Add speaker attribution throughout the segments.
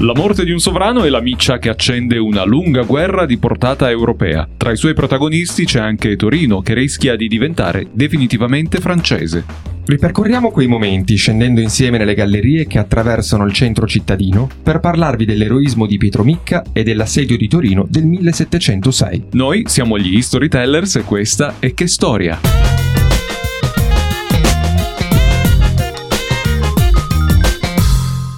Speaker 1: La morte di un sovrano è la miccia che accende una lunga guerra di portata europea. Tra i suoi protagonisti c'è anche Torino, che rischia di diventare definitivamente francese.
Speaker 2: Ripercorriamo quei momenti scendendo insieme nelle gallerie che attraversano il centro cittadino per parlarvi dell'eroismo di Pietro Micca e dell'assedio di Torino del 1706.
Speaker 1: Noi siamo gli Storytellers e questa è Che Storia!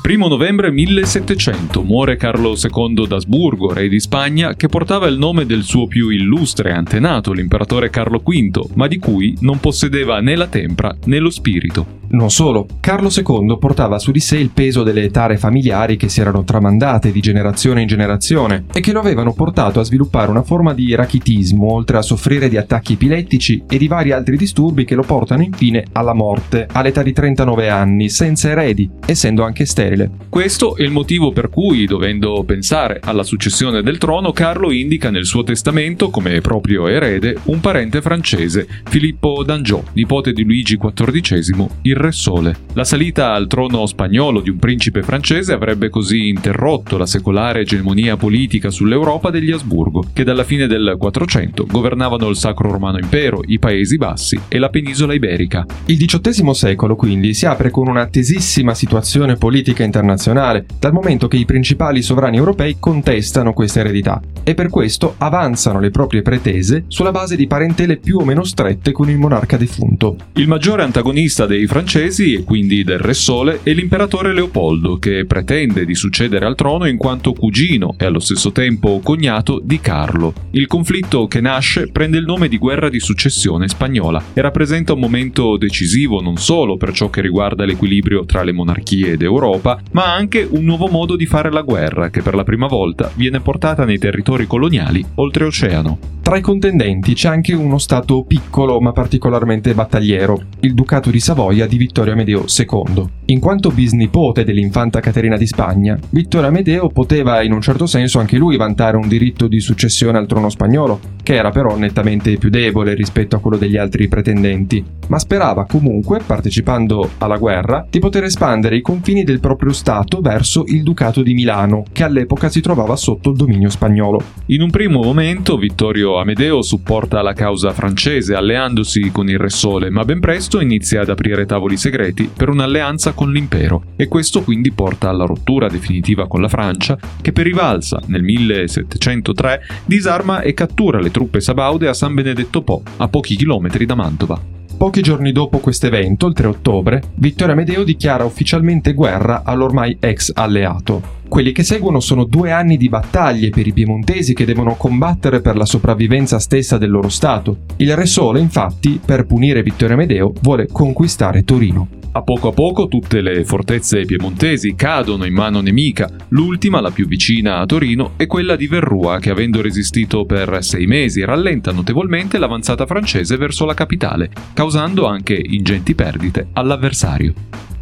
Speaker 1: 1 novembre 1700 muore Carlo II d'Asburgo, re di Spagna, che portava il nome del suo più illustre antenato, l'imperatore Carlo V, ma di cui non possedeva né la tempra né lo spirito.
Speaker 2: Non solo, Carlo II portava su di sé il peso delle tare familiari che si erano tramandate di generazione in generazione e che lo avevano portato a sviluppare una forma di rachitismo, oltre a soffrire di attacchi epilettici e di vari altri disturbi che lo portano infine alla morte, all'età di 39 anni, senza eredi, essendo anche sterile.
Speaker 1: Questo è il motivo per cui, dovendo pensare alla successione del trono, Carlo indica nel suo testamento come proprio erede un parente francese, Filippo d'Angiò, nipote di Luigi XIV, il Re Sole. La salita al trono spagnolo di un principe francese avrebbe così interrotto la secolare egemonia politica sull'Europa degli Asburgo, che dalla fine del 400 governavano il Sacro Romano Impero, i Paesi Bassi e la penisola iberica.
Speaker 2: Il XVIII secolo quindi si apre con una tesissima situazione politica internazionale, dal momento che i principali sovrani europei contestano questa eredità e per questo avanzano le proprie pretese sulla base di parentele più o meno strette con il monarca defunto.
Speaker 1: Il maggiore antagonista dei francesi francesi e quindi del Re Sole e l'imperatore Leopoldo che pretende di succedere al trono in quanto cugino e allo stesso tempo cognato di Carlo. Il conflitto che nasce prende il nome di guerra di successione spagnola e rappresenta un momento decisivo non solo per ciò che riguarda l'equilibrio tra le monarchie d'Europa, ma anche un nuovo modo di fare la guerra che per la prima volta viene portata nei territori coloniali oltreoceano.
Speaker 2: Tra i contendenti c'è anche uno stato piccolo ma particolarmente battagliero, il Ducato di Savoia di Vittorio Amedeo II. In quanto bisnipote dell'infanta Caterina di Spagna, Vittorio Amedeo poteva in un certo senso anche lui vantare un diritto di successione al trono spagnolo, che era però nettamente più debole rispetto a quello degli altri pretendenti, ma sperava comunque, partecipando alla guerra, di poter espandere i confini del proprio stato verso il Ducato di Milano, che all'epoca si trovava sotto il dominio spagnolo.
Speaker 1: In un primo momento Vittorio Amedeo supporta la causa francese alleandosi con il Re Sole, ma ben presto inizia ad aprire tavoli tavoli segreti per un'alleanza con l'impero e questo quindi porta alla rottura definitiva con la Francia che per rivalsa nel 1703 disarma e cattura le truppe sabaude a San Benedetto Po, a pochi chilometri da Mantova.
Speaker 2: Pochi giorni dopo questo evento, il 3 ottobre, Vittorio Amedeo dichiara ufficialmente guerra all'ormai ex alleato. Quelli che seguono sono due anni di battaglie per i piemontesi che devono combattere per la sopravvivenza stessa del loro Stato. Il Re Sole, infatti, per punire Vittorio Amedeo, vuole conquistare Torino.
Speaker 1: A poco a poco tutte le fortezze piemontesi cadono in mano nemica, l'ultima, la più vicina a Torino, è quella di Verrua che avendo resistito per sei mesi rallenta notevolmente l'avanzata francese verso la capitale, causando anche ingenti perdite all'avversario.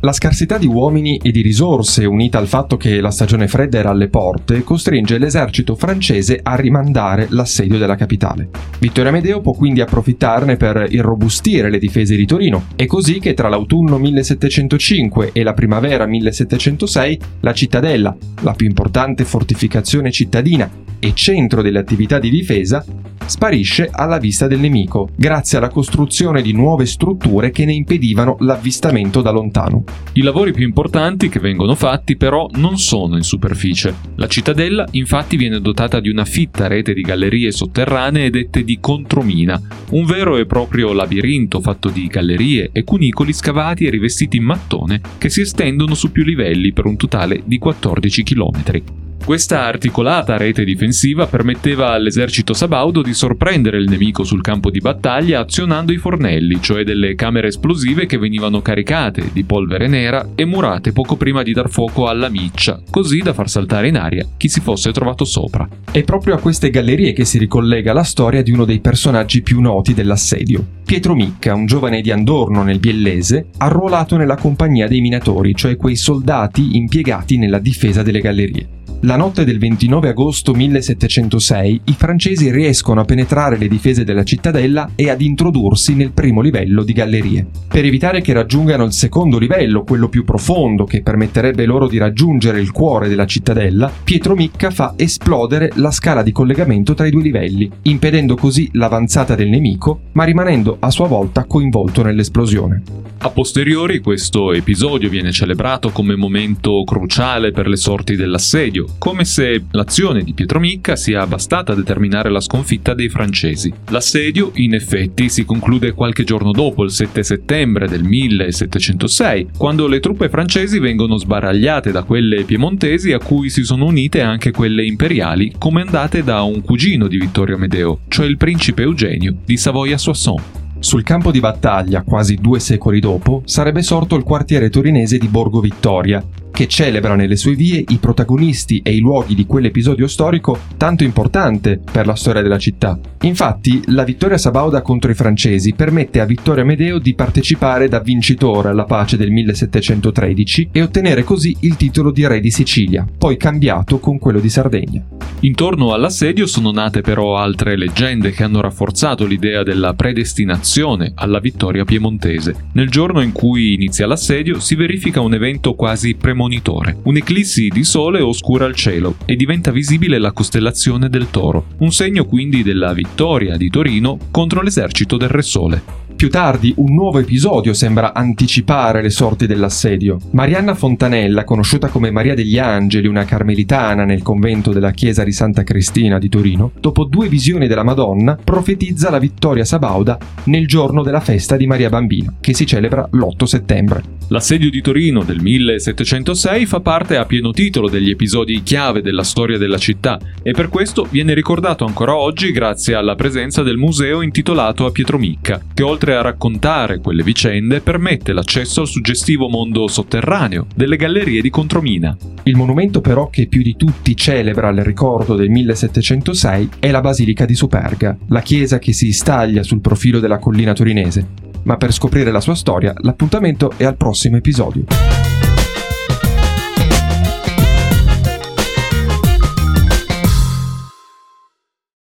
Speaker 2: La scarsità di uomini e di risorse, unita al fatto che la stagione fredda era alle porte, costringe l'esercito francese a rimandare l'assedio della capitale. Vittorio Amedeo può quindi approfittarne per irrobustire le difese di Torino. È così che tra l'autunno 1705 e la primavera 1706 la cittadella, la più importante fortificazione cittadina e centro delle attività di difesa, sparisce alla vista del nemico, grazie alla costruzione di nuove strutture che ne impedivano l'avvistamento da lontano.
Speaker 1: I lavori più importanti che vengono fatti però non sono in superficie. La cittadella infatti viene dotata di una fitta rete di gallerie sotterranee dette di contromina, un vero e proprio labirinto fatto di gallerie e cunicoli scavati e rivestiti in mattone che si estendono su più livelli per un totale di 14 km. Questa articolata rete difensiva permetteva all'esercito sabaudo di sorprendere il nemico sul campo di battaglia azionando i fornelli, cioè delle camere esplosive che venivano caricate di polvere nera e murate poco prima di dar fuoco alla miccia, così da far saltare in aria chi si fosse trovato sopra.
Speaker 2: È proprio a queste gallerie che si ricollega la storia di uno dei personaggi più noti dell'assedio, Pietro Micca, un giovane di Andorno nel Biellese, arruolato nella compagnia dei minatori, cioè quei soldati impiegati nella difesa delle gallerie. La notte del 29 agosto 1706 i francesi riescono a penetrare le difese della cittadella e ad introdursi nel primo livello di gallerie. Per evitare che raggiungano il secondo livello, quello più profondo che permetterebbe loro di raggiungere il cuore della cittadella, Pietro Micca fa esplodere la scala di collegamento tra i due livelli, impedendo così l'avanzata del nemico, ma rimanendo a sua volta coinvolto nell'esplosione.
Speaker 1: A posteriori questo episodio viene celebrato come momento cruciale per le sorti dell'assedio, come se l'azione di Pietro Micca sia bastata a determinare la sconfitta dei francesi. L'assedio, in effetti, si conclude qualche giorno dopo, il 7 settembre del 1706, quando le truppe francesi vengono sbaragliate da quelle piemontesi a cui si sono unite anche quelle imperiali, comandate da un cugino di Vittorio Amedeo, cioè il principe Eugenio di Savoia-Soissons.
Speaker 2: Sul campo di battaglia, quasi due secoli dopo, sarebbe sorto il quartiere torinese di Borgo Vittoria, che celebra nelle sue vie i protagonisti e i luoghi di quell'episodio storico tanto importante per la storia della città. Infatti, la vittoria sabauda contro i francesi permette a Vittorio Amedeo di partecipare da vincitore alla pace del 1713 e ottenere così il titolo di re di Sicilia, poi cambiato con quello di Sardegna.
Speaker 1: Intorno all'assedio sono nate però altre leggende che hanno rafforzato l'idea della predestinazione alla vittoria piemontese. Nel giorno in cui inizia l'assedio si verifica un evento quasi premonitore. Un'eclissi di sole oscura il cielo e diventa visibile la costellazione del toro, un segno quindi della vittoria di Torino contro l'esercito del Re Sole.
Speaker 2: Più tardi un nuovo episodio sembra anticipare le sorti dell'assedio. Marianna Fontanella, conosciuta come Maria degli Angeli, una carmelitana nel convento della chiesa di Santa Cristina di Torino, dopo due visioni della Madonna, profetizza la vittoria sabauda nel giorno della festa di Maria Bambina, che si celebra l'8 settembre.
Speaker 1: L'assedio di Torino del 1706 fa parte a pieno titolo degli episodi chiave della storia della città e per questo viene ricordato ancora oggi grazie alla presenza del museo intitolato a Pietro Micca, che oltre oltre a raccontare quelle vicende, permette l'accesso al suggestivo mondo sotterraneo delle gallerie di Contromina.
Speaker 2: Il monumento però che più di tutti celebra il ricordo del 1706 è la Basilica di Superga, la chiesa che si staglia sul profilo della collina torinese. Ma per scoprire la sua storia, l'appuntamento è al prossimo episodio.